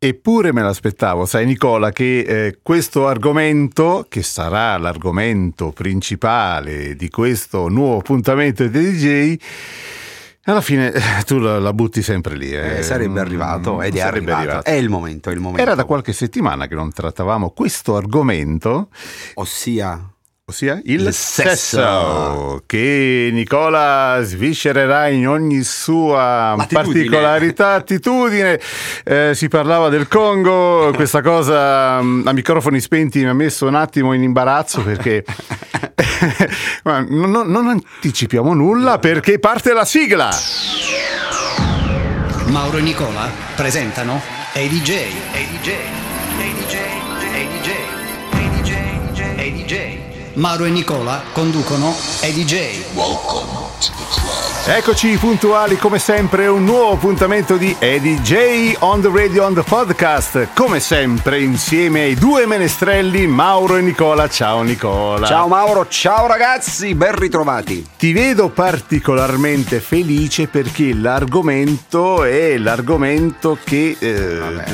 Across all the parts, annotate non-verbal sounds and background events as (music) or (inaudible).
Eppure me l'aspettavo, sai Nicola, che eh, questo argomento, che sarà l'argomento principale di questo nuovo appuntamento dei DJ, alla fine eh, tu la, la butti sempre lì. Eh. Eh, sarebbe arrivato ed è arrivato. arrivato. È il momento, è il momento. Era da qualche settimana che non trattavamo questo argomento. Ossia ossia il, il sesso. sesso. che Nicola sviscererà in ogni sua particolarità, attitudine. Eh, si parlava del Congo, questa cosa mm, a microfoni spenti mi ha messo un attimo in imbarazzo perché (laughs) non, non anticipiamo nulla perché parte la sigla. Mauro e Nicola presentano ADJ. ADJ. ADJ. ADJ. ADJ. ADJ. Mauro e Nicola conducono EDJ. Welcome. Eccoci puntuali come sempre, un nuovo appuntamento di EDJ on the radio on the podcast, come sempre insieme ai due menestrelli Mauro e Nicola. Ciao Nicola. Ciao Mauro, ciao ragazzi, ben ritrovati. Ti vedo particolarmente felice perché l'argomento è l'argomento che... Eh, Vabbè,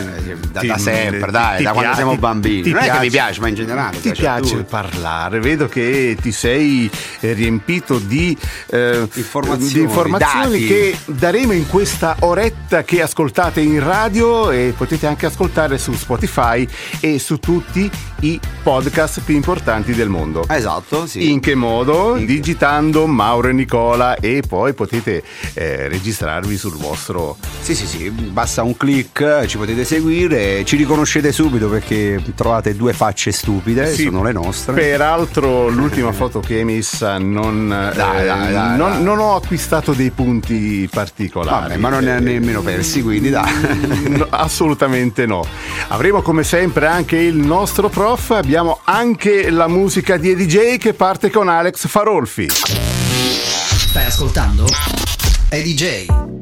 da, ti, da, sempre, dai, da quando siamo bambini. Ti, non piace, è che mi piace, ma in generale. Ti piace, piace parlare, vedo che ti sei riempito di... Eh, informazioni informazioni dati. che daremo in questa oretta che ascoltate in radio e potete anche ascoltare su Spotify e su tutti i podcast più importanti del mondo. Esatto, sì. In che modo? In Digitando Mauro e Nicola e poi potete eh, registrarvi sul vostro... Sì, sì, sì, basta un clic, ci potete seguire, ci riconoscete subito perché trovate due facce stupide, sì. sono le nostre. Peraltro l'ultima foto che hai messa non, dai, eh, dai, dai, non, non ho acquistato stato dei punti particolari. Vabbè, ma non ne ha nemmeno persi, quindi dai. (laughs) no, assolutamente no. Avremo come sempre anche il nostro prof, abbiamo anche la musica di EDJ che parte con Alex Farolfi. Stai ascoltando? EDJ.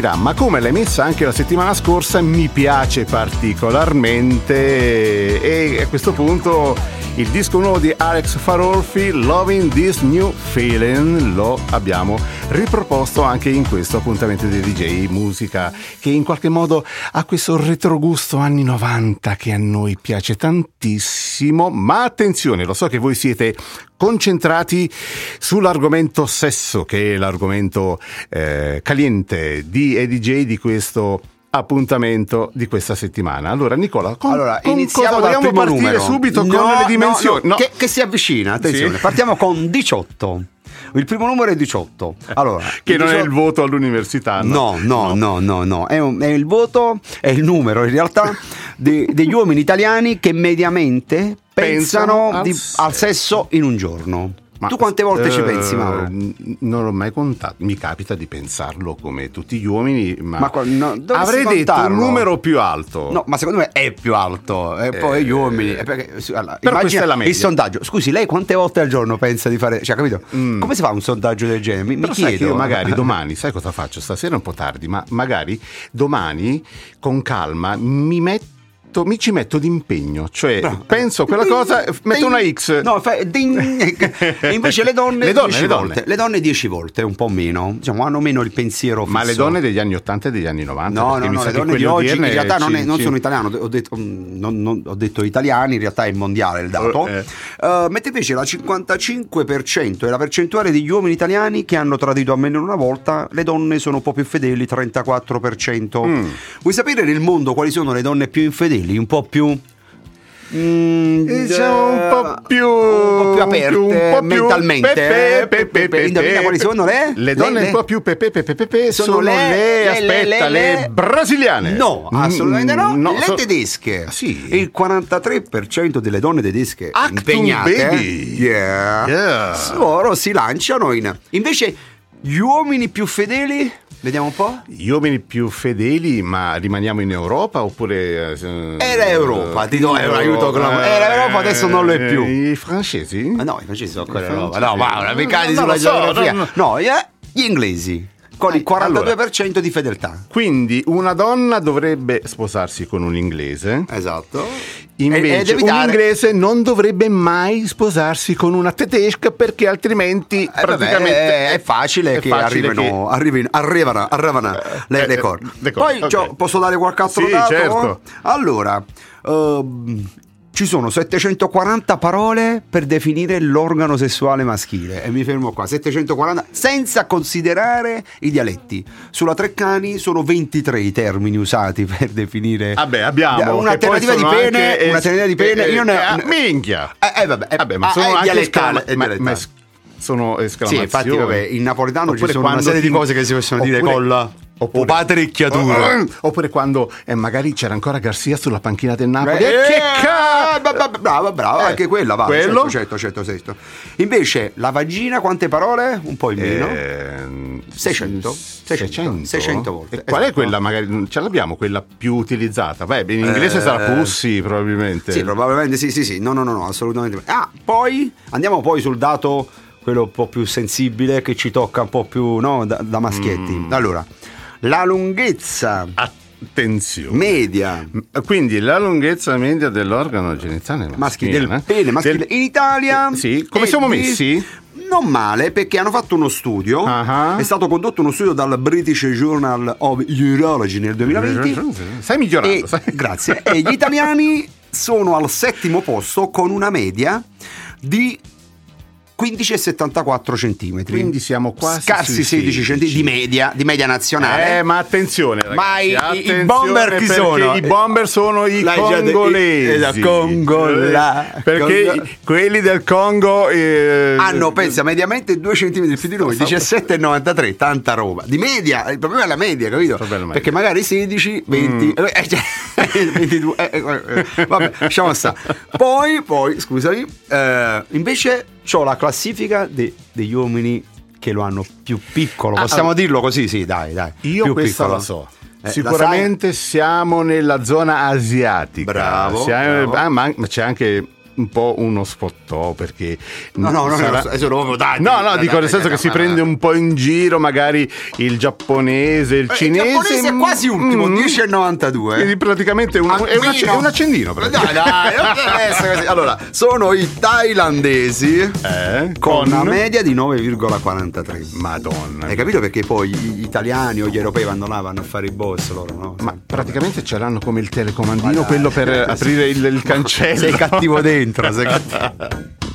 Dirà, ma come l'hai messa anche la settimana scorsa? Mi piace particolarmente. E a questo punto il disco nuovo di Alex Farolfi, Loving This New Feeling, lo abbiamo riproposto anche in questo appuntamento di DJ Musica che in qualche modo ha questo retrogusto anni 90 che a noi piace tantissimo, ma attenzione, lo so che voi siete concentrati sull'argomento sesso, che è l'argomento eh, caliente di EDJ di questo appuntamento di questa settimana. Allora, Nicola, con, allora, con iniziamo cosa dal partire numero. subito no, con le dimensioni? No, no, che, che, si avvicina, attenzione. Sì. Partiamo con 18. Il primo numero è 18. Allora, che non 18... è il voto all'università. No, no, no, no, no. no. È, un, è, il voto, è il numero in realtà (laughs) de, degli uomini italiani che mediamente pensano, pensano al, di, al sesso in un giorno. Ma, tu quante volte uh, ci pensi, eh, Mauro? Non l'ho mai contato. Mi capita di pensarlo come tutti gli uomini, ma, ma no, avrei detto un numero più alto. No, ma secondo me è più alto. E eh, poi gli uomini. Perché, allora, però questa è la media. Il sondaggio. Scusi, lei quante volte al giorno pensa di fare. Cioè, capito? Mm. Come si fa un sondaggio del genere? Mi, mi chiedo. magari (laughs) domani, sai cosa faccio? Stasera è un po' tardi, ma magari domani con calma mi metto metto, mi ci metto d'impegno, cioè Bravo. penso a quella ding, cosa, metto una X. No, fai, (laughs) e invece le donne, le donne, le donne. Volte, le donne 10 volte, un po' meno, diciamo, hanno meno il pensiero fisso. Ma le donne degli anni 80 e degli anni 90? No, no, no, le donne di oggi in realtà non, è, non sono italiane, ho detto, mm, non, non, ho detto, italiani, in realtà è mondiale il dato. Eh. Uh, mentre invece la 55% è la percentuale degli uomini italiani che hanno tradito almeno una volta, le donne sono un po' più fedeli, 34%. Mm. Vuoi sapere nel mondo quali sono le donne più infedeli? Un po' più Mm, diciamo un po' più, un po' più aperte un po più mentalmente. Pepe, pepe, pepe, Indovina quali sono le? Le donne le, un po' più pepe, pepe, pepe sono, sono le, le, aspetta, le, le, brasiliane. No, assolutamente no. no le so, tedesche. Sì. Il 43% delle donne tedesche Actum impegnate baby. Yeah, yeah. loro si lanciano in Invece gli uomini più fedeli Vediamo un po'. Gli uomini più fedeli, ma rimaniamo in Europa oppure... Eh, era Europa, ti do un aiuto. Eh, era Europa, adesso non lo è più. I francesi? Ah, no, i francesi sono ancora Europa. No, ma una beccati no, sulla so, geografia. No, no. no, gli inglesi con il 42% allora, di fedeltà. Quindi una donna dovrebbe sposarsi con un inglese. Esatto. Invece un inglese non dovrebbe mai sposarsi con una tedesca perché altrimenti eh, praticamente vabbè, è, facile è che facile arrivino, che... Arrivino, arrivano, arrivano le, eh, le, corde. le corde. Poi okay. posso dare qualche altro sì, dato? Certo. Allora, uh, ci sono 740 parole per definire l'organo sessuale maschile e mi fermo qua, 740 senza considerare i dialetti. Sulla Treccani sono 23 i termini usati (laughs) per definire Vabbè, abbiamo un'alternativa di pene, anche, un'alternativa di pene, eh, io ne eh, minchia. Eh, eh vabbè, eh, vabbè, ma sono ah, anche dialettale, scala, ma, ma sono esclamazioni. Sì, infatti, vabbè, in napoletano Oppure ci sono una serie ti... di cose che si possono Oppure... dire con la Oppure, o patricchiatura. Oppure quando eh, magari c'era ancora Garzia sulla panchina del Napoli. Eh, che cazzo! Brava, brava, eh, anche quella va. Quello? Certo, certo, certo, Invece, la vagina, quante parole? Un po' in meno. Eh, 600. 600. 600 volte. Qual esatto. è quella, magari, ce l'abbiamo, quella più utilizzata? Beh, in inglese sarà pussy, probabilmente. Sì, probabilmente sì, sì, sì. No, no, no, no, assolutamente. Ah, poi, andiamo poi sul dato, quello un po' più sensibile, che ci tocca un po' più, no, da, da maschietti. Mm. Allora la lunghezza attenzione. media. Quindi la lunghezza media dell'organo genitale maschile, del pene maschile del... in Italia eh, sì. Come siamo di... messi? non male perché hanno fatto uno studio. Uh-huh. è stato condotto uno studio dal British Journal of Urology nel 2020 stai migliorando e, sai? (laughs) grazie. E gli italiani sono al settimo posto con una media di 15,74 cm. Quindi siamo quasi scarsi 16 cm di media, di media nazionale. Eh, ma attenzione, ragazzi, ma i, attenzione i bomber chi sono? I bomber sono i congolesi. Congola. Perché Congo. quelli del Congo eh, hanno, pensa, mediamente 2 cm più di noi, 17,93, tanta roba. Di media, il problema è la media, capito? Perché magari 16, 20, mm. eh, cioè, (laughs) 22. Eh, eh, eh, vabbè, lasciamo stare. Poi, poi, scusami, eh, invece ho la classifica de, degli uomini che lo hanno più piccolo. Possiamo ah, dirlo così? Sì, dai, dai. Io più questa piccolo. la so. Eh, Sicuramente siamo nella zona asiatica. Bravo. Siamo, bravo. Ah, ma c'è anche un po' uno spottò perché no no no sarà... adesso lo dai, no no dico nel senso che si prende un po' in giro magari il giapponese il cinese il giapponese è quasi ultimo mm, 10,92 quindi praticamente un, è, un, è, un, accendino dai dai (laughs) allora sono i thailandesi eh, con, con una media di 9,43 madonna. Hai capito perché poi gli italiani o gli europei vanno là vanno a fare i boss loro no? ma praticamente ce l'hanno come il telecomandino quello per aprire il, il (laughs) cancello. sei cattivo dentro (laughs) sei (laughs)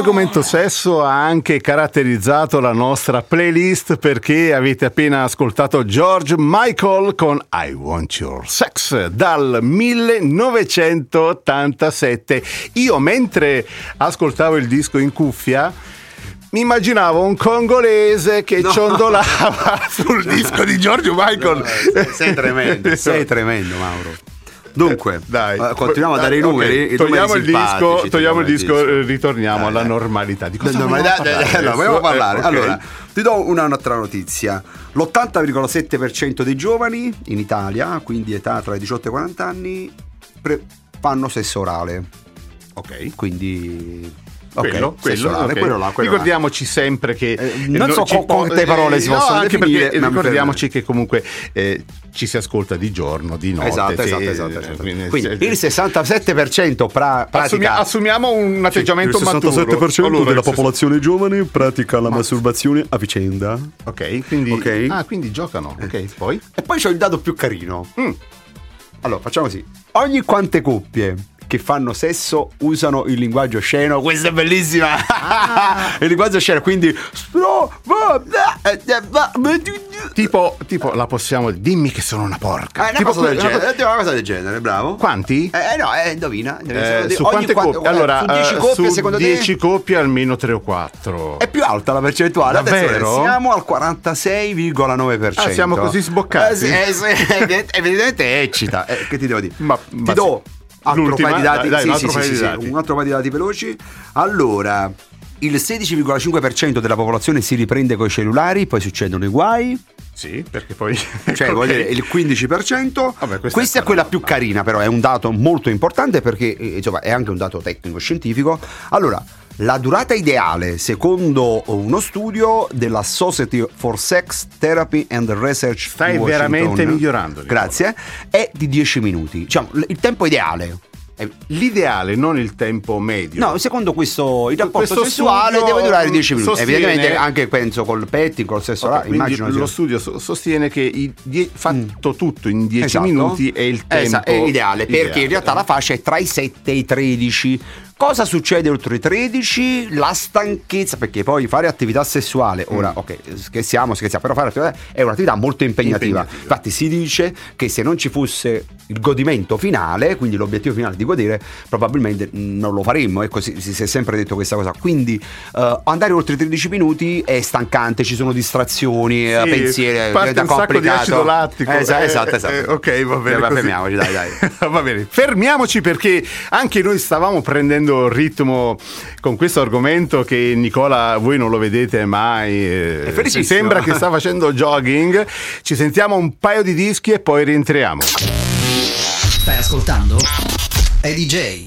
L'argomento sesso ha anche caratterizzato la nostra playlist perché avete appena ascoltato George Michael con I Want Your Sex dal 1987. Io mentre ascoltavo il disco in cuffia mi immaginavo un congolese che no. ciondolava (laughs) sul disco di George Michael. No, sei tremendo, sei (laughs) tremendo Mauro. Dunque, eh, dai, uh, continuiamo dai, a dare i numeri. Okay. Togliamo, il disco, togliamo il disco, e ritorniamo dai, alla normalità. Di cosa normalità? Allora, vogliamo parlare. Okay. Allora, ti do un'altra notizia. L'80,7% dei giovani in Italia, quindi età tra i 18 e i 40 anni, pre- fanno sesso orale. Ok. Quindi Okay, quello, quello, okay. quello, là, quello ricordiamoci là. sempre che eh, non so quante parole si possono no, definire ricordiamoci che comunque eh, ci si ascolta di giorno di notte esatto, esatto, esatto, esatto. Quindi, quindi il 67% pra- pratica assumiamo un atteggiamento sì, il 67% maturo della popolazione giovane pratica la Ma... masturbazione a vicenda ok quindi, okay. Ah, quindi giocano ok eh. poi e poi c'è il dato più carino mm. allora facciamo così ogni quante coppie che fanno sesso usano il linguaggio sceno. Questa è bellissima! Ah. (laughs) il linguaggio sceno, quindi. Tipo, tipo, la possiamo. Dimmi che sono una porca. Eh, una, tipo, cosa del genere, una cosa del genere, bravo. Quanti? Eh, no, eh, indovina. Eh, su quante coppie? Allora, su 10 coppie, su secondo 10 coppie almeno 3 o 4. È più alta la percentuale. Davvero? siamo al 46,9%. Ah, siamo così sboccati. Eh, sì, eh, (laughs) evidentemente eccita. Eh, che ti devo dire? Ma, ma ti do altro paio di dati, dai, sì, sì, sì, sì, un altro paio di dati veloci. Allora, il 16,5% della popolazione si riprende con i cellulari, poi succedono i guai. Sì, perché poi... Cioè, (laughs) okay. dire, il 15%. Vabbè, questa, questa è, è quella più carina, però è un dato molto importante perché eh, insomma, è anche un dato tecnico-scientifico. Allora, la durata ideale, secondo uno studio della Society for Sex Therapy and Research Stai veramente migliorando. Grazie, è di 10 minuti. Diciamo, il tempo ideale L'ideale, non il tempo medio. No, secondo questo il rapporto questo sessuale deve durare 10 minuti. Sostiene... Evidentemente anche penso col petting, col sesso okay, immagino. Lo studio sostiene che die... fatto mm. tutto in 10 esatto. minuti è il tempo esatto, è ideale, ideale, perché in realtà la fascia è tra i 7 e i 13 Cosa succede oltre i 13? La stanchezza, perché poi fare attività sessuale, ora mm. ok, scherziamo, scherziamo, però fare attività è un'attività molto impegnativa. impegnativa. Infatti si dice che se non ci fosse il godimento finale, quindi l'obiettivo finale di godere, probabilmente non lo faremmo, ecco, si, si è sempre detto questa cosa. Quindi uh, andare oltre i 13 minuti è stancante, ci sono distrazioni, sì, pensieri, parte un complicato. sacco di acido lattico. Eh, esatto, esatto. esatto. Eh, ok, va bene. Eh, fermiamoci, dai, dai. (laughs) va bene, fermiamoci perché anche noi stavamo prendendo prendendo ritmo con questo argomento che Nicola voi non lo vedete mai. Eh, sembra che sta facendo jogging. Ci sentiamo un paio di dischi e poi rientriamo. Stai ascoltando? È DJ.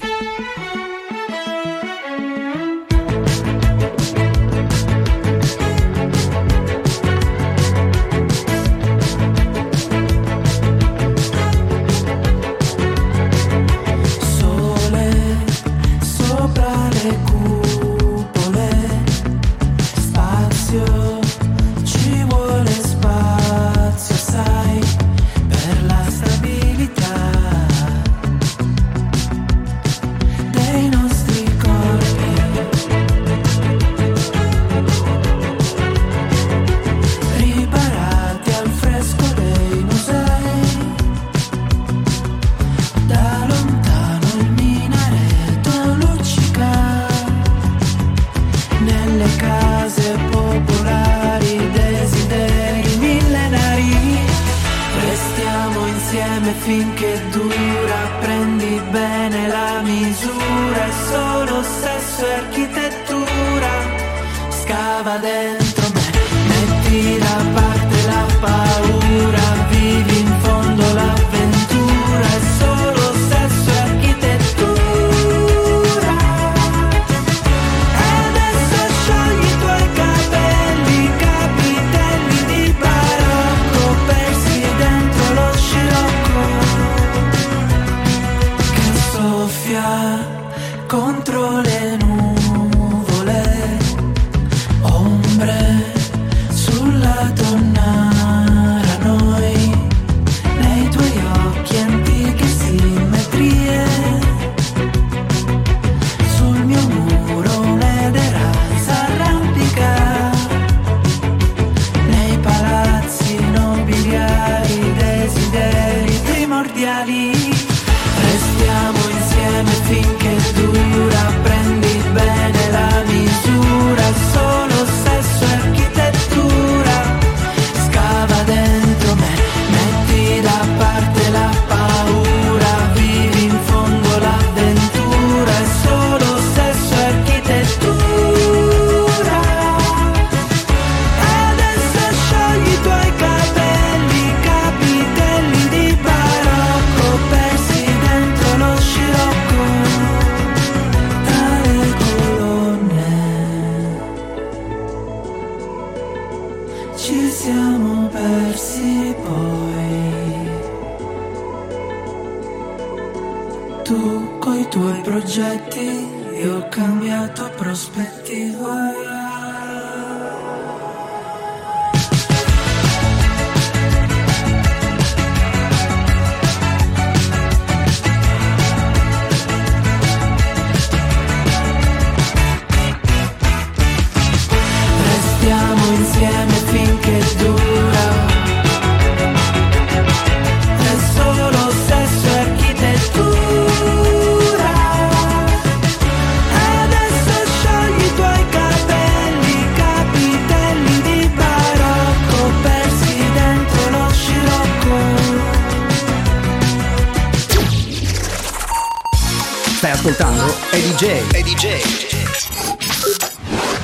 e DJ. E DJ.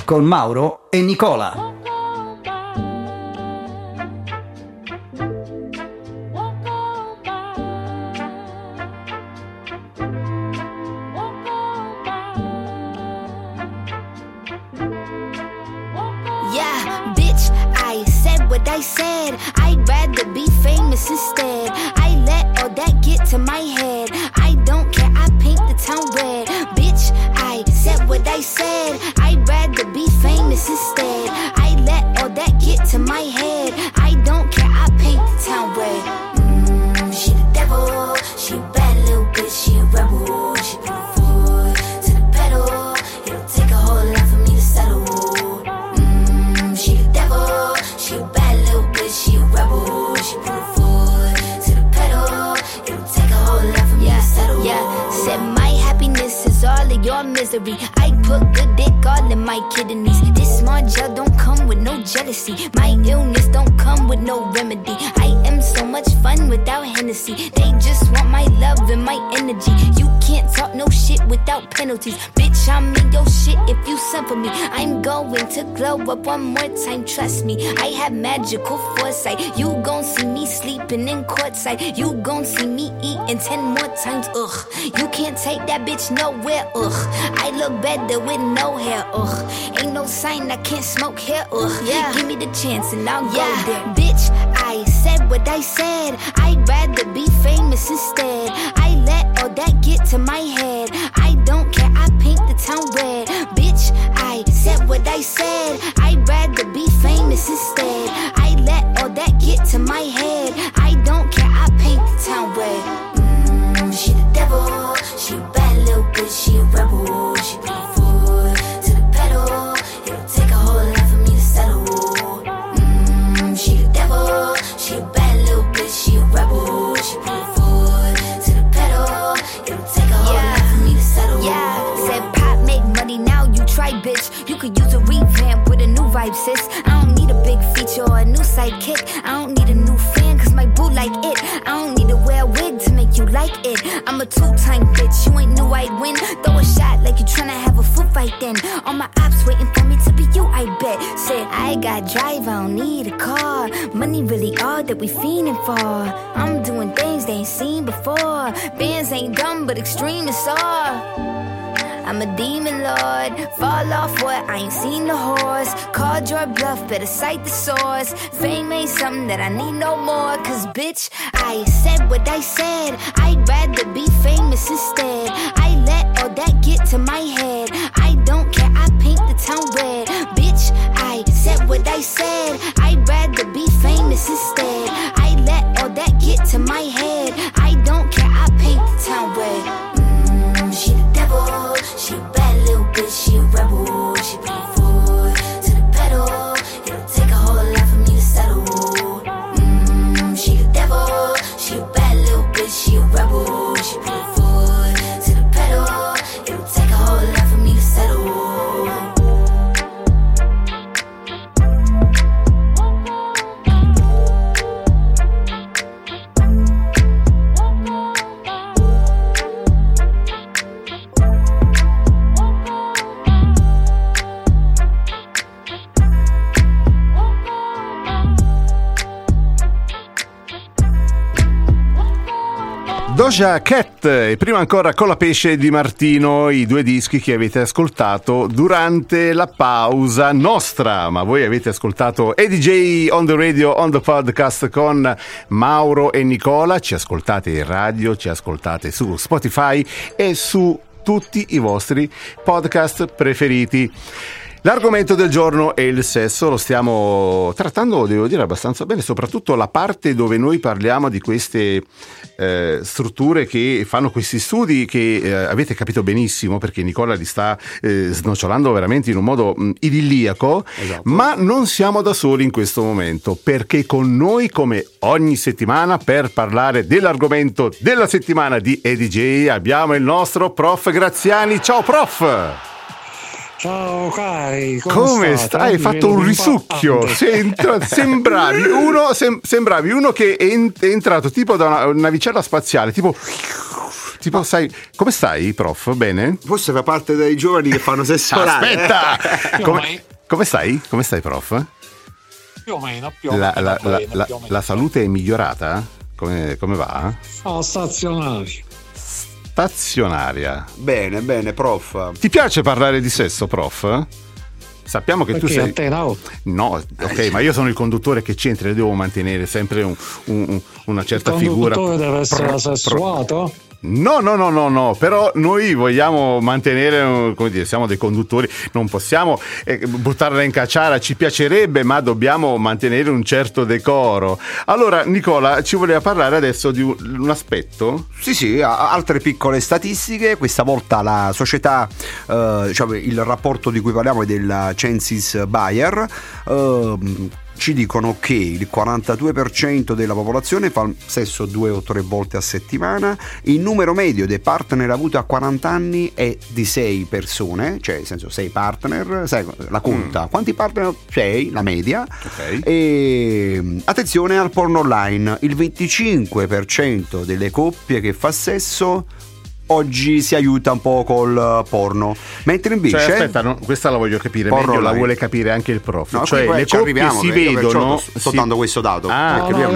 Con Mauro e Nicola. gon' see me sleeping in courtside. You gon' see me eating ten more times. Ugh, you can't take that bitch nowhere. Ugh, I look better with no hair. Ugh, ain't no sign I can't smoke here. Ugh, yeah. give me the chance and I'll yeah. go there. Bitch, I said what I said. I'd rather be famous instead. I let all that get to my head. I don't care. I paint the town red. Bitch, I said what I said. to my head. drive, I don't need a car. Money really all that we fiending for. I'm doing things they ain't seen before. Bands ain't dumb, but extremists are. I'm a demon lord. Fall off what? I ain't seen the horse. Called your bluff, better cite the source. Fame ain't something that I need no more. Cause bitch, I said what I said. I'd rather be famous instead. I let all that get to my head. Doja Cat e prima ancora con la pesce di Martino, i due dischi che avete ascoltato durante la pausa nostra, ma voi avete ascoltato EDJ on the radio, on the podcast con Mauro e Nicola, ci ascoltate in radio, ci ascoltate su Spotify e su tutti i vostri podcast preferiti. L'argomento del giorno è il sesso, lo stiamo trattando, devo dire, abbastanza bene, soprattutto la parte dove noi parliamo di queste eh, strutture che fanno questi studi che eh, avete capito benissimo perché Nicola li sta eh, snocciolando veramente in un modo mh, idilliaco, esatto. ma non siamo da soli in questo momento perché con noi come ogni settimana per parlare dell'argomento della settimana di EDJ abbiamo il nostro prof Graziani. Ciao prof! Ciao cari, come, come stai? Hai fatto un risucchio. Entra- sembravi, uno, sem- sembravi, uno, che è, in- è entrato tipo da una navicella spaziale, tipo Tipo, sai, come stai, prof? Bene? Forse fa parte dei giovani che fanno sesso Aspetta! come, come, stai? Come stai, prof? Più o meno, più o meno. La, la, la, la salute è migliorata? Come, come va? Sono stazionario stazionaria. Bene, bene, prof. Ti piace parlare di sesso, prof? Sappiamo che Perché tu sei. A te no. no, ok, ma io sono il conduttore che c'entra e devo mantenere sempre un, un, una certa il figura. Il conduttore deve essere pro, sessuato? No, no, no, no, no, però noi vogliamo mantenere, come dire, siamo dei conduttori, non possiamo eh, buttarla in cacciara, ci piacerebbe, ma dobbiamo mantenere un certo decoro. Allora, Nicola, ci voleva parlare adesso di un, aspetto? Sì, sì, altre piccole statistiche, questa volta la società, eh, diciamo, il rapporto di cui parliamo è del Censis Bayer. Eh, ci dicono che il 42% della popolazione fa sesso due o tre volte a settimana, il numero medio dei partner avuti a 40 anni è di 6 persone, cioè nel senso 6 partner, sai, la conta, mm. quanti partner? 6, la media. Okay. E attenzione al porno online, il 25% delle coppie che fa sesso oggi si aiuta un po' col porno. Mentre invece. Cioè, aspetta, no, questa la voglio capire meglio, online. la vuole capire anche il prof. No, cioè, le coppie si vedono. Sto si... dando questo dato. Ah, no, lui, no,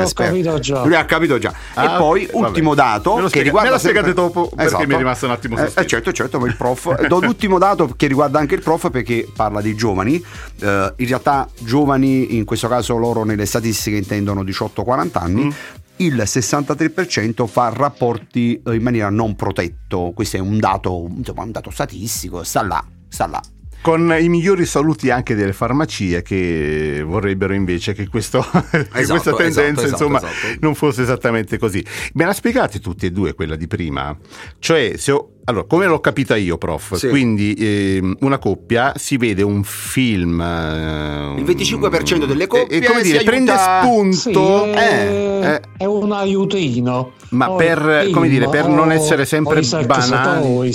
lui ha capito già. Ah, e poi, okay, ultimo vabbè. dato. Me lo, spiega, me lo spiegate sempre... dopo perché esatto. mi è rimasto un attimo eh, eh, certo, certo, ma il prof. Do l'ultimo dato che riguarda anche il prof perché parla di giovani. Uh, in realtà, giovani, in questo caso loro nelle statistiche intendono 18-40 anni. Mm il 63% fa rapporti eh, in maniera non protetto. Questo è un dato, insomma, un dato statistico, sta là, sta là con i migliori saluti anche delle farmacie che vorrebbero invece che, questo, (laughs) esatto, questa esatto, tendenza esatto, insomma, esatto. non fosse esattamente così. Me la spiegate tutti e due quella di prima? Cioè, se ho, allora, come l'ho capita io, prof? Sì. Quindi eh, una coppia si vede un film. Eh, il 25% delle coppie. E come dire, prende spunto. Sì, è, eh, è, un aiutino. Ma per, come dire, per non essere sempre banali.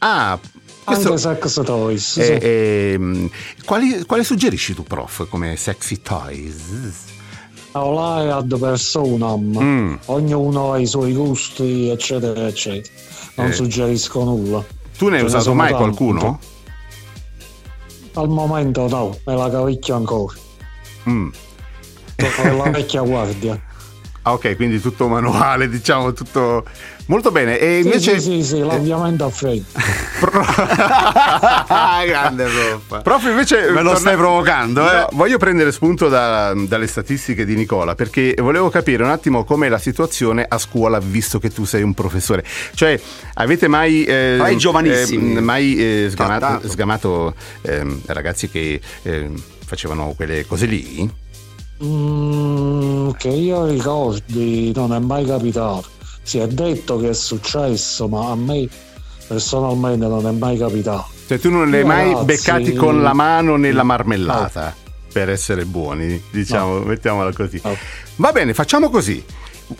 Ah, questo, Anche sex toys. Eh, sì. eh, quali, quali, suggerisci tu, prof, come sexy toys? Là è ad personam, mm. ognuno ha i suoi gusti, eccetera, eccetera. Non eh. suggerisco nulla. Tu ne hai usato mai tanto. qualcuno? Al momento no, me la cavicchio ancora. Mm. la (laughs) vecchia guardia. Ah, ok, quindi tutto manuale, (laughs) diciamo, tutto molto bene. E invece... Sì, sì, sì, l'avviamento a freddo. (laughs) (laughs) Grande prof. Prof, invece... Me lo torna... stai provocando, eh? No, voglio prendere spunto da, dalle statistiche di Nicola, perché volevo capire un attimo com'è la situazione a scuola, visto che tu sei un professore. Cioè, avete mai... Eh, mai giovanissimi. Eh, mai eh, sgamato, sgamato ehm, ragazzi che ehm, facevano quelle cose lì? Mm, che io ricordi non è mai capitato. Si è detto che è successo, ma a me personalmente non è mai capitato. Cioè tu non li hai mai ragazzi... beccati con la mano nella marmellata? No. Per essere buoni, diciamo, no. mettiamola così. No. Va bene, facciamo così.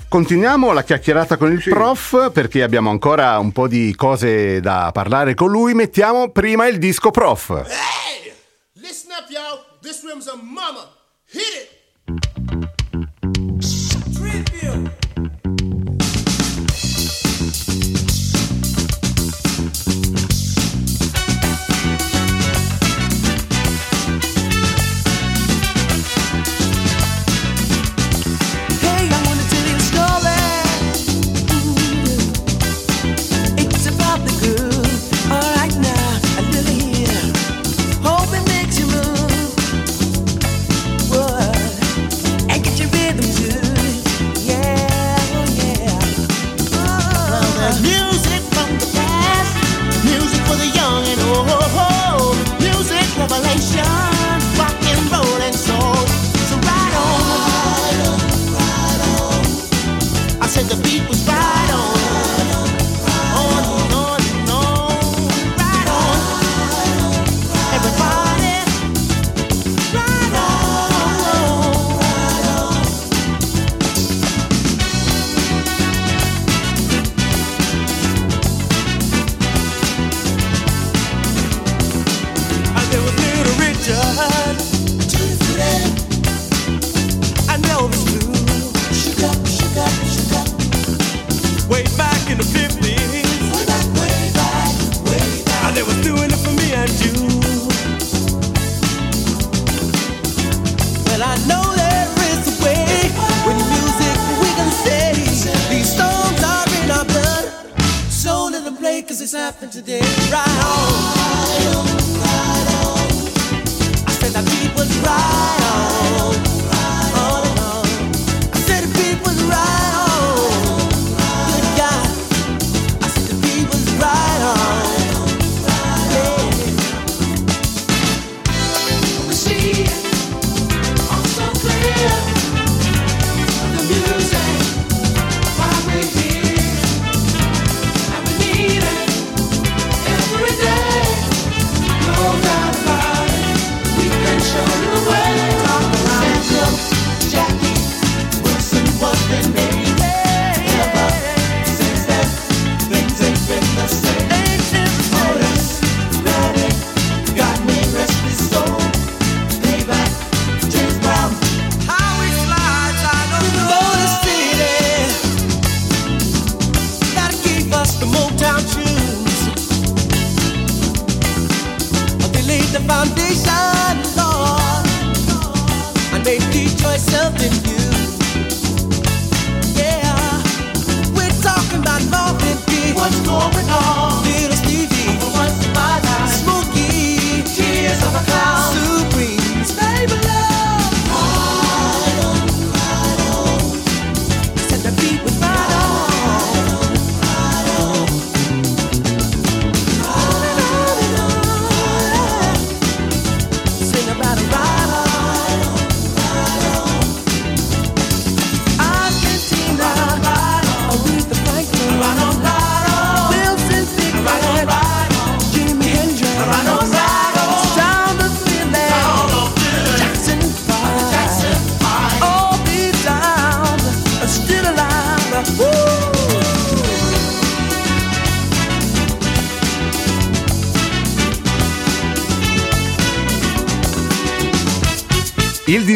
Continuiamo la chiacchierata con il sì. prof perché abbiamo ancora un po' di cose da parlare con lui. Mettiamo prima il disco prof. Hey! Listen up, y'all. This room's a mama. Hit it!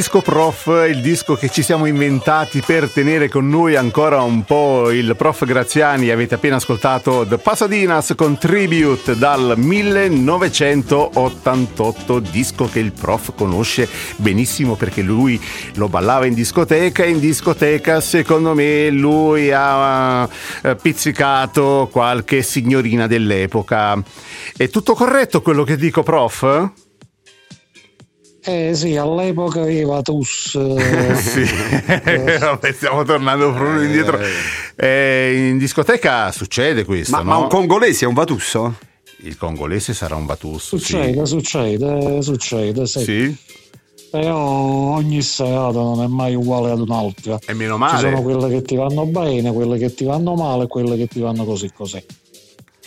Disco prof, il disco che ci siamo inventati per tenere con noi ancora un po' il prof Graziani. Avete appena ascoltato The Pasadinas con Tribute dal 1988, disco che il prof conosce benissimo perché lui lo ballava in discoteca e in discoteca secondo me lui ha eh, pizzicato qualche signorina dell'epoca. È tutto corretto quello che dico prof? Eh sì, all'epoca i Vatus. Eh, (laughs) sì, (laughs) Vabbè, stiamo tornando proprio indietro. Eh, in discoteca succede questo. Ma, no? ma un congolese è un Vatusso? Il congolese sarà un Vatusso. Succede, sì. succede, succede. Sì. sì? Però ogni serata non è mai uguale ad un'altra. E meno male. Ci sono quelle che ti vanno bene, quelle che ti vanno male, quelle che ti vanno così così.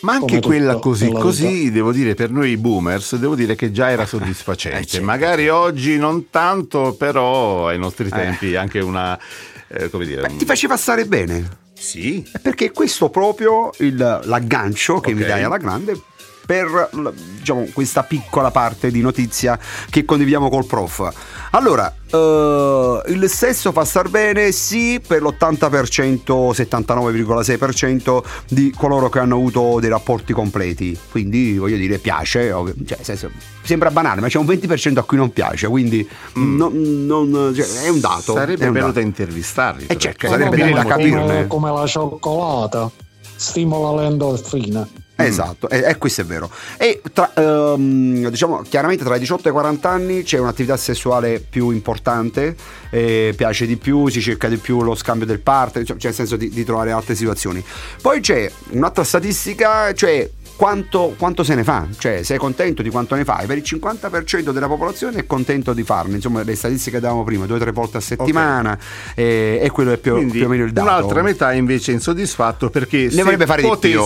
Ma anche quella così così, devo dire, per noi boomers, devo dire che già era (laughs) soddisfacente. eh, certo. Magari oggi non tanto, però ai nostri tempi eh. anche una... Eh, come dire... Beh, ti faceva stare bene. Sì. Perché questo proprio il, l'aggancio che okay. mi dai alla grande per diciamo, questa piccola parte di notizia che condividiamo col prof. Allora, uh, il sesso fa star bene sì per l'80%, 79,6% di coloro che hanno avuto dei rapporti completi. Quindi voglio dire, piace. Cioè, senso, sembra banale, ma c'è un 20% a cui non piace, quindi mm. non, non, cioè, è un dato. Sarebbe un bello dato. da intervistarli. Eh certo, sarebbe bello da capirne. Come, la cioccolata, stimola l'endorfina. Mm. Esatto, e, e, questo è vero. E tra, ehm, diciamo chiaramente tra i 18 e i 40 anni c'è un'attività sessuale più importante, eh, piace di più, si cerca di più lo scambio del partner, cioè, nel senso di, di trovare altre situazioni. Poi c'è un'altra statistica, cioè quanto, quanto, se ne fa, cioè sei contento di quanto ne fai. Per il 50% della popolazione è contento di farne, insomma le statistiche che davamo prima, due o tre volte a settimana okay. e, e, quello è più, più, o meno il dato. Un'altra metà invece è insoddisfatto perché ne vorrebbe fare di più.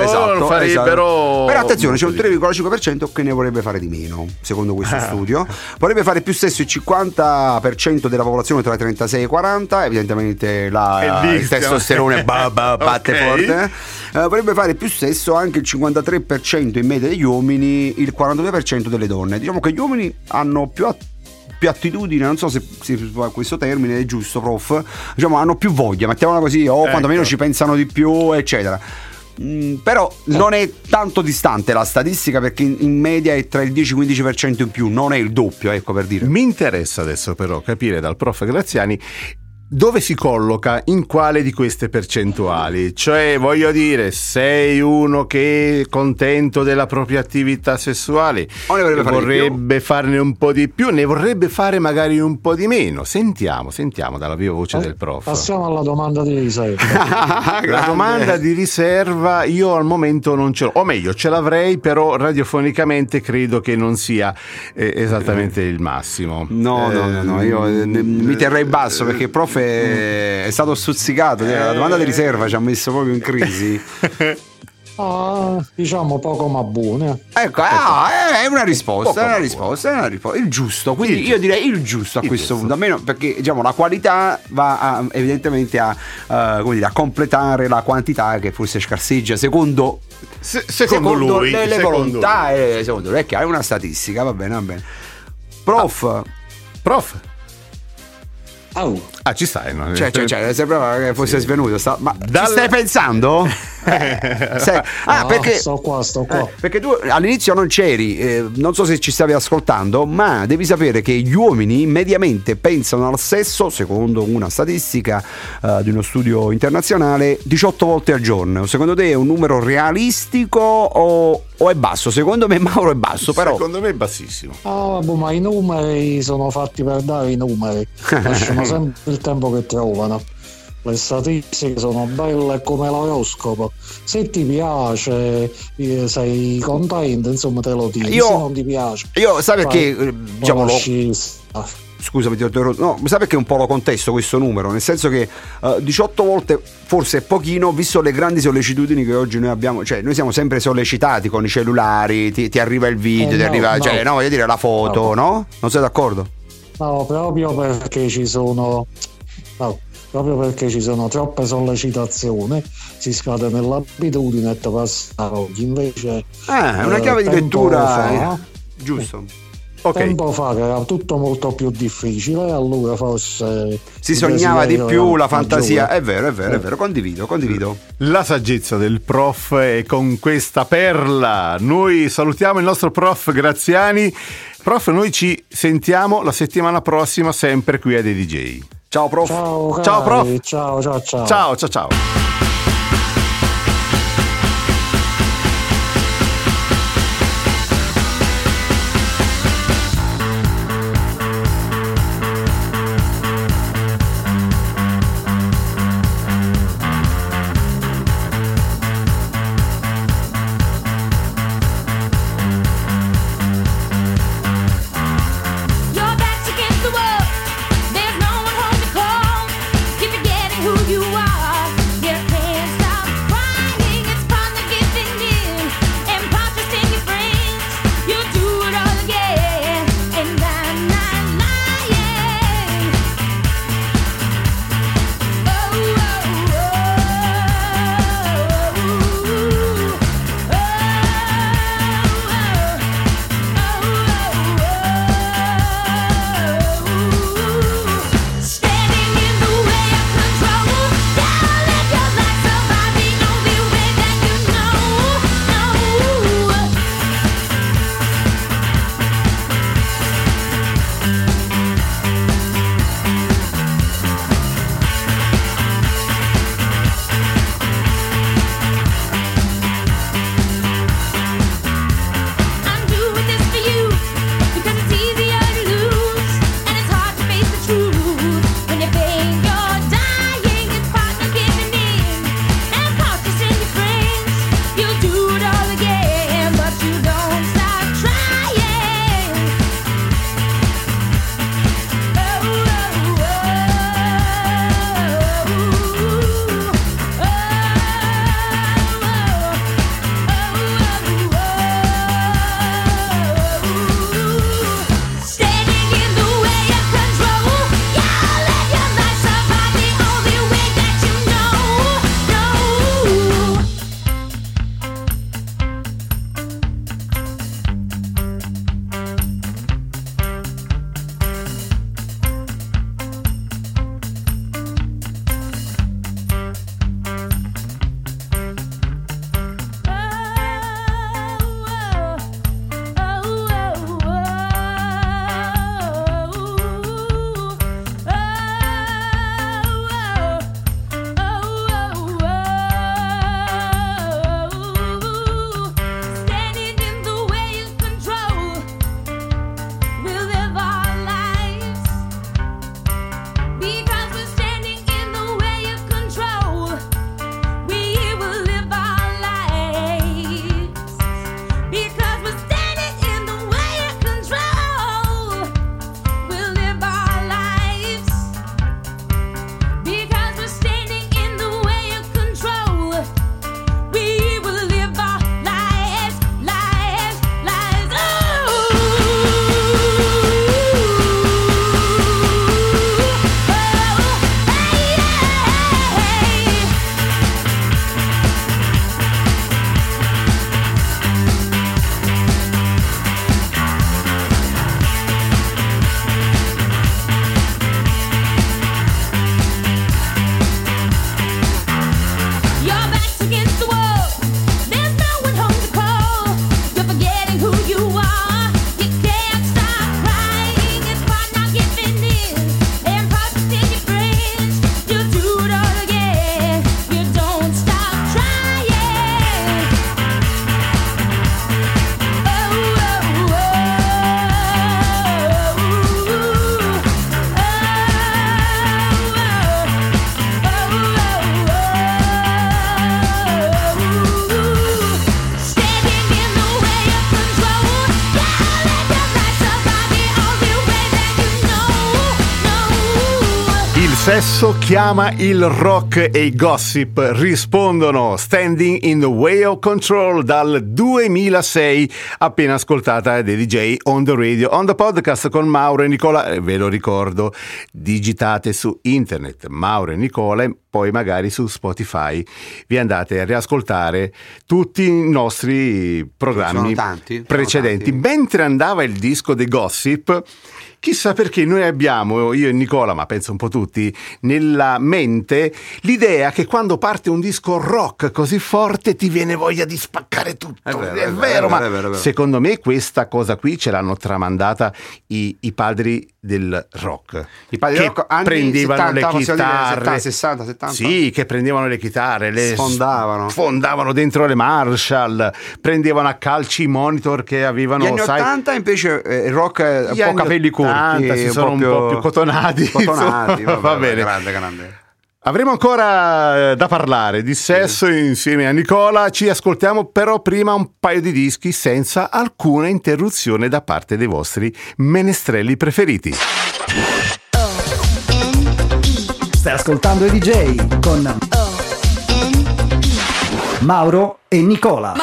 Esatto, farebbero... Esatto. Però attenzione, c'è un 3,5% che ne vorrebbe fare di meno, secondo questo ah. studio. Vorrebbe fare più stesso il 50% della popolazione tra i 36 e i 40, evidentemente la, il testosterone batte (laughs) okay. forte. Uh, vorrebbe fare più stesso anche il 50% 53% in media degli uomini, il 42% delle donne. Diciamo che gli uomini hanno più attività più attitudine, non so se, se questo termine è giusto, prof, diciamo hanno più voglia, mettiamola così, o ecco. quantomeno ci pensano di più, eccetera. Mm, però non è tanto distante la statistica perché in, in media è tra il 10-15% in più, non è il doppio, ecco per dire. Mi interessa adesso però capire dal prof Graziani dove si colloca in quale di queste percentuali? Cioè, voglio dire, sei uno che è contento della propria attività sessuale, o ne vorrebbe, vorrebbe farne un po' di più, ne vorrebbe fare magari un po' di meno. Sentiamo, sentiamo dalla viva voce Eh, del prof. Passiamo alla domanda di riserva. (laughs) La domanda di riserva io al momento non ce l'ho, o meglio ce l'avrei, però radiofonicamente credo che non sia eh, esattamente il massimo. No, no, no, no, io eh, mi terrei basso perché il prof è, è stato stuzzicato. La domanda di riserva ci ha messo proprio in crisi. (laughs) Ah, diciamo poco ma buone. Ecco, ah, è- è una risposta, Poco è una risposta, è una risposta. Il giusto, quindi Il io direi il giusto a Il questo giusto. punto, almeno perché diciamo la qualità va a- evidentemente a, eh, come dire, a completare la quantità che forse scarseggia secondo, Se- secondo, lui, le, le secondo volontà, lui. e secondo lui, è chiaro, è una statistica, va bene, va bene. Prof, Prof, Au, ah ci stai, no? cioè, cioè, cioè, sembrava che fosse svenuto, sta- ma Dal- ci stai pensando? (laughs) Sai- ah, no, perché sto qua, sto qua. Eh, perché tu all'inizio non c'eri, eh, non so se ci stavi ascoltando, ma devi sapere che gli uomini mediamente pensano al sesso, secondo una statistica eh, di uno studio internazionale, 18 volte al giorno. Secondo te è un numero realistico o, o è basso? Secondo me Mauro è basso, però... Secondo me è bassissimo. Ah, boh, ma i numeri sono fatti per dare i numeri, lasciano (laughs) sempre il tempo che trovano. Le statistiche sono belle come l'oroscopo. Se ti piace, eh, sei contento, insomma te lo dici. Io- Se non ti piace, Io sai perché, eh, diciamo, lo-. Scusami, ti ho interrotto. No, sai perché un po' lo contesto questo numero? Nel senso che eh, 18 volte forse è pochino, visto le grandi sollecitudini che oggi noi abbiamo. Cioè, noi siamo sempre sollecitati con i cellulari, ti, ti arriva il video, Eh, ti no, arriva. no. Cioè, no, voglio dire la foto, No. no? Non sei d'accordo? No, proprio perché ci sono. no, proprio perché ci sono troppe sollecitazioni, si scade nell'abitudine e passa oggi. Invece. Ah, è una eh, chiave di tempo lettura. fa- eh, Giusto. Ok. Tempo fa che era tutto molto più difficile, allora forse. Si sognava di più, la fantasia. maggiore. È vero, è vero, è Eh. vero. Condivido, condivido. La saggezza del prof è con questa perla. Noi salutiamo il nostro prof Graziani. Prof, noi ci sentiamo la settimana prossima sempre qui a DJ. Ciao, prof. Ciao, cari, Ciao, prof. Ciao, ciao, ciao. Ciao, ciao, ciao. Sesso chiama il rock e i gossip rispondono Standing in the Way of Control dal 2006 appena ascoltata dei DJ on the radio on the podcast con Mauro e Nicola eh, ve lo ricordo digitate su internet Mauro e Nicola e poi magari su Spotify vi andate a riascoltare tutti i nostri programmi tanti, precedenti. mentre andava il disco dei gossip Chissà perché noi abbiamo, io e Nicola, ma penso un po' tutti, nella mente l'idea che quando parte un disco rock così forte ti viene voglia di spaccare tutto. È vero, è vero, ma è vero, è vero. secondo me questa cosa qui ce l'hanno tramandata i, i padri del rock. I padri che rock, anni prendevano 70, le chitarre. 70, 60, 70? Sì, che prendevano le chitarre, le Sfondavano. sfondavano dentro le Marshall, prendevano a calci i monitor che avevano, Gli anni sai, 80 invece eh, il rock un Gli po' capelli corti, 80 si sono un po' più cotonati, (laughs) cotonati vabbè, va bene. grande, grande. Avremo ancora eh, da parlare di sesso insieme a Nicola, ci ascoltiamo però prima un paio di dischi senza alcuna interruzione da parte dei vostri menestrelli preferiti. Stai ascoltando i DJ con Mauro e Nicola.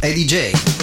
È DJ.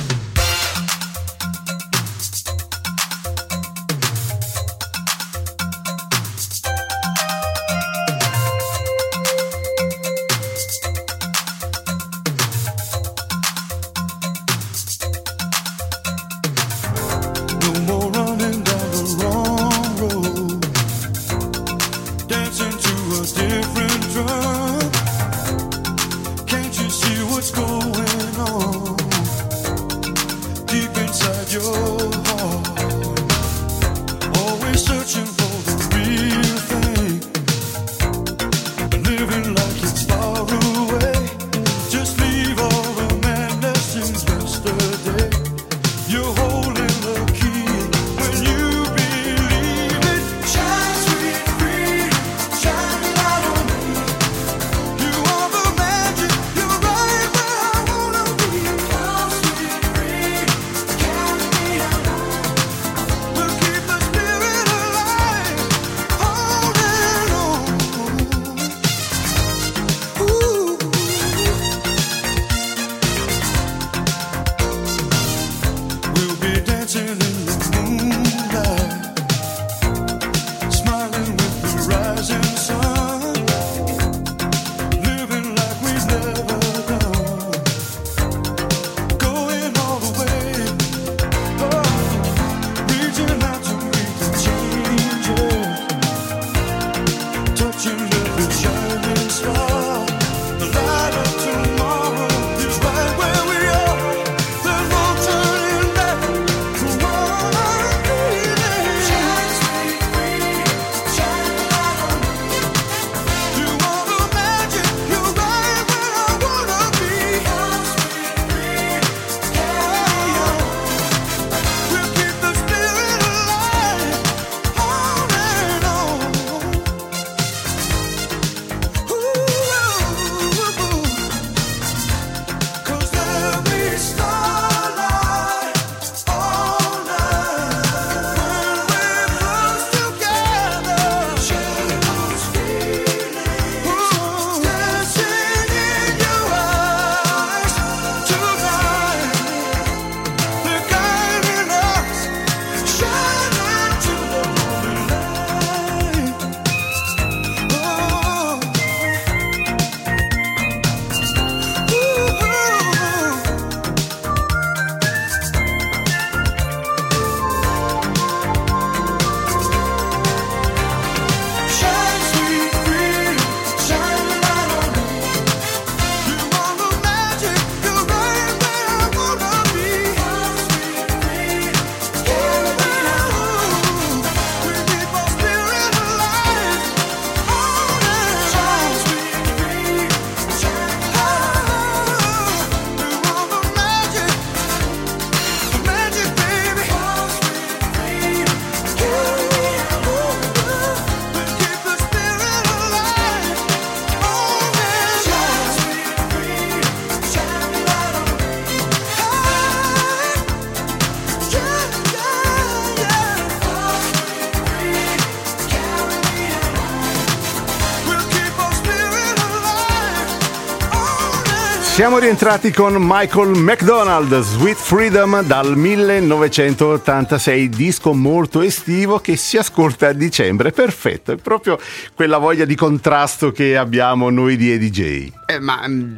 Siamo rientrati con Michael McDonald, Sweet Freedom dal 1986, disco molto estivo che si ascolta a dicembre, perfetto, è proprio quella voglia di contrasto che abbiamo noi di EDJ. Eh, ma mm,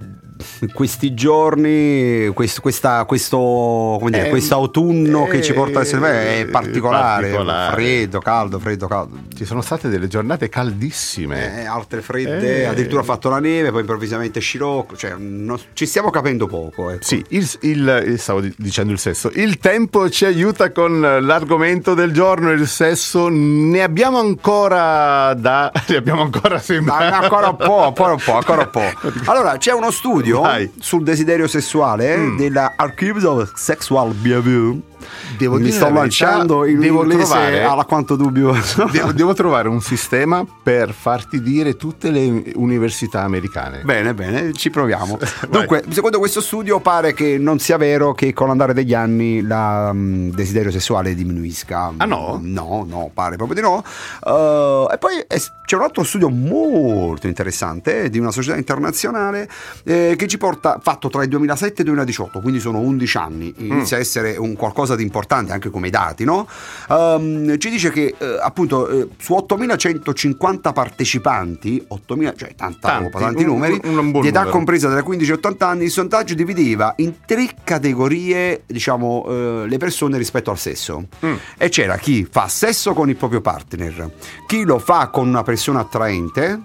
questi giorni, questo, questa, questo, Eh, autunno che ci porta a essere eh, è particolare, particolare. freddo, caldo, freddo, caldo. Ci sono state delle giornate caldissime. Eh, altre fredde, Eh. addirittura ha fatto la neve, poi improvvisamente scirocco, cioè non- ci stiamo capendo poco. Ecco. Sì, il, il- il- stavo di- dicendo il sesso. Il tempo ci aiuta con l'argomento del giorno, il sesso. Ne abbiamo ancora da. (laughs) Ne abbiamo ancora sembra. Ma ancora un po', ancora un po', ancora un po'. (laughs) Allora, c'è uno studio Vai. Mm. sul desiderio sessuale della Archives of Sexual Behavior. Devo Mi sto la lanciando in devo inglese trovare- alla quanto dubbio. (laughs) Devo, devo trovare un sistema per farti dire tutte le università americane. Bene, bene, ci proviamo. (laughs) Dunque, secondo questo studio pare che non sia vero che con l'andare degli anni il desiderio sessuale diminuisca. Ah, no? No, no, pare proprio di no. Uh, e poi eh, c'è un altro studio molto interessante di una società internazionale eh, che ci porta, fatto tra il 2007 e il 2018, quindi sono 11 anni, inizia a essere un qualcosa di importante anche come dati, no? Um, ci dice che eh, appunto eh, su 8150 partecipanti, 8000, cioè tanta Tanti, roba, tanti un- numeri, un- un di età numero. compresa tra 15 e 80 anni, il sondaggio divideva in tre categorie, diciamo, eh, le persone rispetto al sesso. Mm. E c'era chi fa sesso con il proprio partner, chi lo fa con una persona attraente,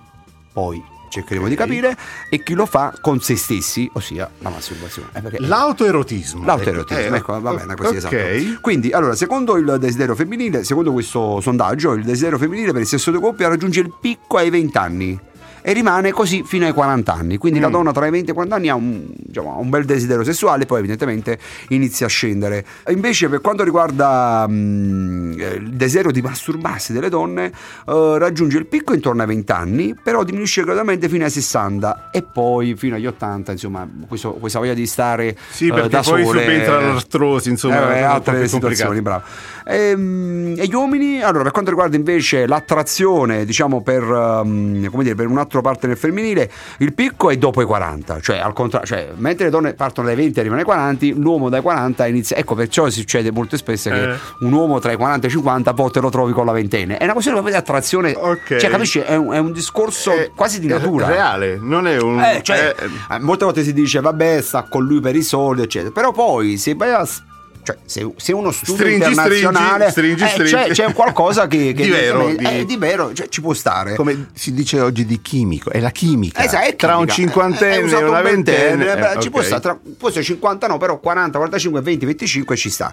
poi cercheremo di capire, e chi lo fa con se stessi, ossia la masturbazione. Eh, L'autoerotismo. L'autoerotismo, Eh, ecco, va bene così, ok. esatto. Quindi, allora, secondo il desiderio femminile, secondo questo sondaggio, il desiderio femminile per il sesso di coppia raggiunge il picco ai 20 anni e rimane così fino ai 40 anni. Quindi Mm. la donna tra i 20 e i 40 anni ha un, diciamo, un bel desiderio sessuale, poi evidentemente inizia a scendere. Invece, per quanto riguarda mm, eh, il desiderio di masturbarsi delle donne, eh, raggiunge il picco intorno ai 20 anni, però diminuisce gradualmente fino ai 60 e poi fino agli 80. Insomma, questo- questa voglia di stare Sì, eh, da poi sole, subentra l'artrosi, insomma, eh, altre situazioni, bravo. Ehm, E, gli uomini, allora, per quanto riguarda invece l'attrazione, diciamo, per, ehm, come dire, per un altro partner femminile, il picco è dopo i 40, cioè al contrario, cioè, mentre le donne partono dai 20 e arrivano ai 40, l'uomo dai 40 inizia. Ecco, perciò succede molto spesso che Eh. un uomo tra i 40 e i 50 poi te lo trovi con la ventenne. È una questione proprio di attrazione, Ok. cioè, capisci? È un, è un discorso È- quasi di è natura. reale, non è un. Eh, cioè, è- eh, molte volte si dice vabbè sta con lui per i soldi eccetera però poi se vai a cioè, se, se uno studio Stringi, internazionale stringi, eh, stringi. C'è, c'è qualcosa che, che (laughs) Di vero, di- eh, di vero cioè, ci può stare come si dice oggi di chimico, è la chimica. Esatto, è Tra un cinquantenne È e una ventenne. eh, ci può ok. stare tra, può essere 50 no però 40 45 20 25 ci sta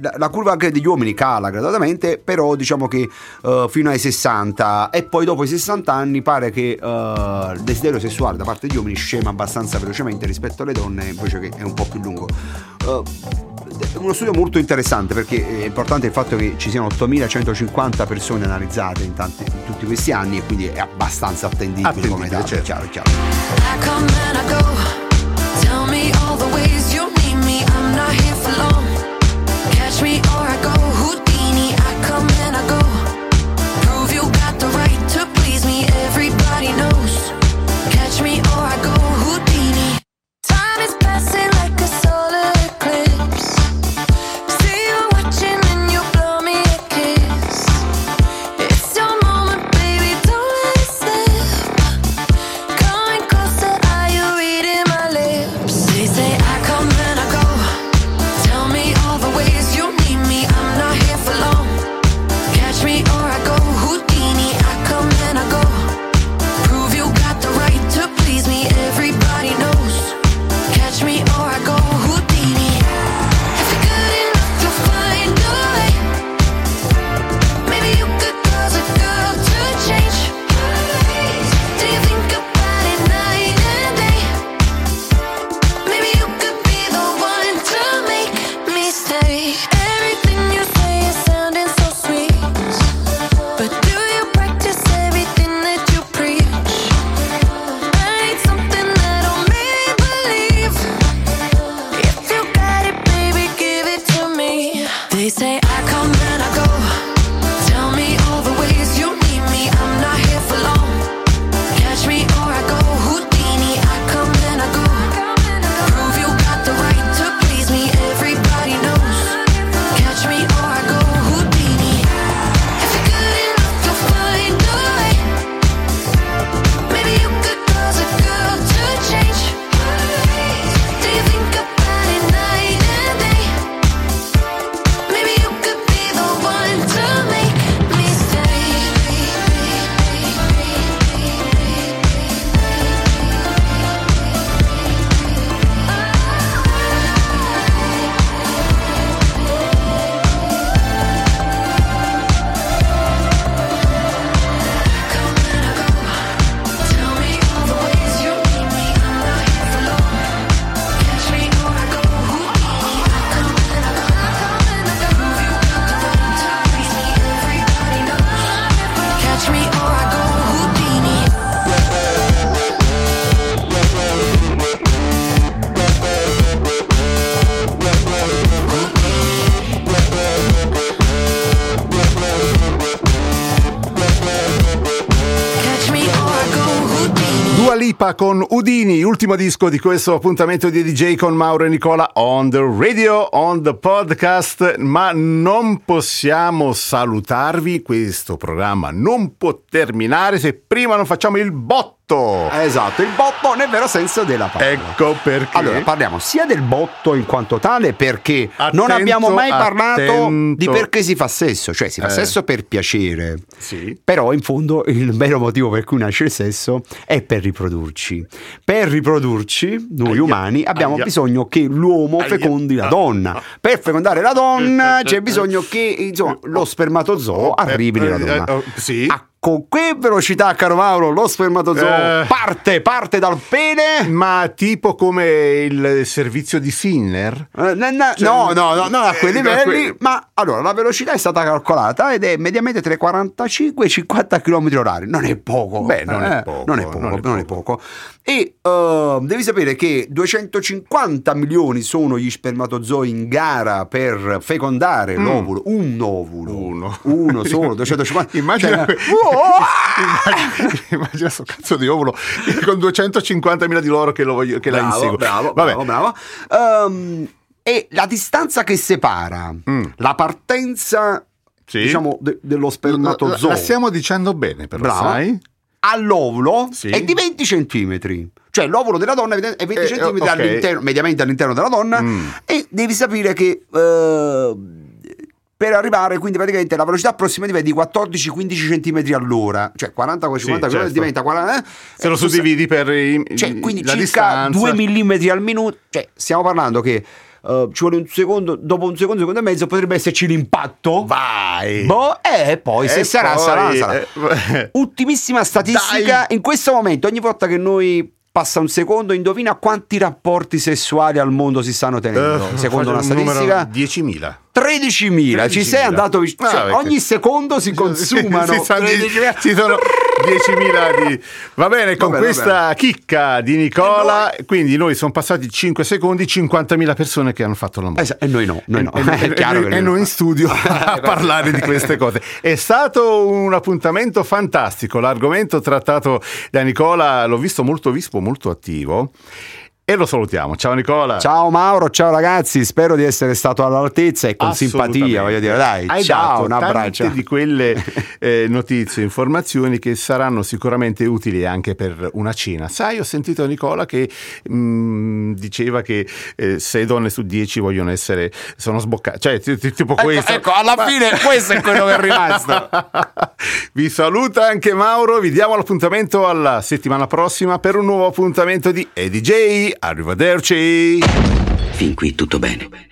la, la curva anche degli uomini cala gradatamente però diciamo che eh, fino ai 60 e poi dopo i 60 anni pare che eh, il desiderio sessuale da parte degli uomini scema abbastanza velocemente rispetto alle donne invece che è un po' più lungo Eh, è uno studio molto interessante perché è importante il fatto che ci siano 8150 persone analizzate in, tanti- in tutti questi anni e quindi è abbastanza attendibile, come Attendibile, dato, certo. chiaro, chiaro. Con Udini, ultimo disco di questo appuntamento di DJ con Mauro e Nicola on the radio, on the podcast, ma non possiamo salutarvi, questo programma non può terminare se prima non facciamo il botto. Esatto, il botto nel vero senso della parola. Ecco perché. Allora, parliamo sia del botto in quanto tale perché non Attento, abbiamo mai parlato attento. di perché si fa sesso, cioè si fa Eh. sesso per piacere. Sì. Però in fondo il vero motivo per cui nasce il sesso è per riprodurci. Per riprodurci, noi Aia, umani abbiamo aia. bisogno che l'uomo Aia. fecondi la donna. ah. Per fecondare la donna c'è bisogno che insomma, lo spermatozoo arrivi nella Eh, donna. eh, oh, sì. A con che velocità, caro Mauro, lo spermatozoo Eh. parte, parte dal pene? Ma tipo come il servizio di Sinner? Eh, no, no, Cioè, no, no, no, non a quei eh, da livelli, ma allora la velocità è stata calcolata ed è mediamente tra i 45 e i 50 km orari. Non è poco. Beh, non è eh, poco, Non è poco, non è non è poco. E eh, devi sapere che 250 milioni sono gli spermatozoi in gara per fecondare l'ovulo. Un ovulo. Mm. Uno. Uno (laughs) solo, 250. Immagina, Cioè, (laughs) immagina, immagina sto cazzo di ovulo (laughs) con 250.000 di loro che, lo voglio, che la bravo, inseguo. bravo, Vabbè. bravo, bravo. Ehm, e la distanza che separa Mm. la partenza Sì. diciamo de- dello La, spermatozoo la stiamo dicendo bene, però, Bravo. sai? All'ovulo Sì. è di 20 centimetri. Cioè l'ovulo della donna è 20 Eh, centimetri ok. all'interno, mediamente all'interno della donna Mm. e devi sapere che eh, per arrivare quindi praticamente la velocità approssimativa è di 14-15 centimetri all'ora, cioè 40-50 Sì, certo. diventa 40 eh, Se lo eh, suddividi per i- cioè, quindi circa distanza. 2 mm al minuto. Cioè, stiamo parlando che eh, ci vuole un secondo, dopo un secondo, secondo e mezzo potrebbe esserci l'impatto. Vai! Boh, e poi se E sarà, poi, sarà, sarà. eh, (laughs) Ultimissima statistica, Dai. in questo momento, ogni volta che noi passa un secondo, indovina quanti rapporti sessuali al mondo si stanno tenendo, eh, secondo una statistica? 10.000. 13.000, ci sei 13.000. andato vicino. Ah, Cioè, perché- ogni secondo si consumano 13.000. ci sono 10.000 di... Va bene, con Va bene, questa chicca di Nicola, quindi noi sono passati 5 secondi, 50.000 persone che hanno fatto l'amore. Eh, sa- E noi no, noi no. E, (laughs) È chiaro e- e noi noi no. in studio (laughs) a parlare di queste cose. È stato un appuntamento fantastico. L'argomento trattato da Nicola l'ho visto molto vispo, molto attivo. E lo salutiamo. Ciao Nicola. Ciao Mauro, ciao ragazzi, spero di essere stato all'altezza e con simpatia, voglio dire, dai, Hai ciao, dato un abbraccio. tante di quelle (laughs) eh, notizie, informazioni che saranno sicuramente utili anche per una cena. Sai, ho sentito Nicola che mh, diceva che eh, 6 donne su 10 vogliono essere, sono sboccate, cioè ti- ti- tipo Ecco, questo. ecco, alla fine questo è quello che è rimasto. (laughs) vi saluta anche Mauro, vi diamo l'appuntamento alla settimana prossima per un nuovo appuntamento di EDJ. Arrivederci. Fin qui tutto bene.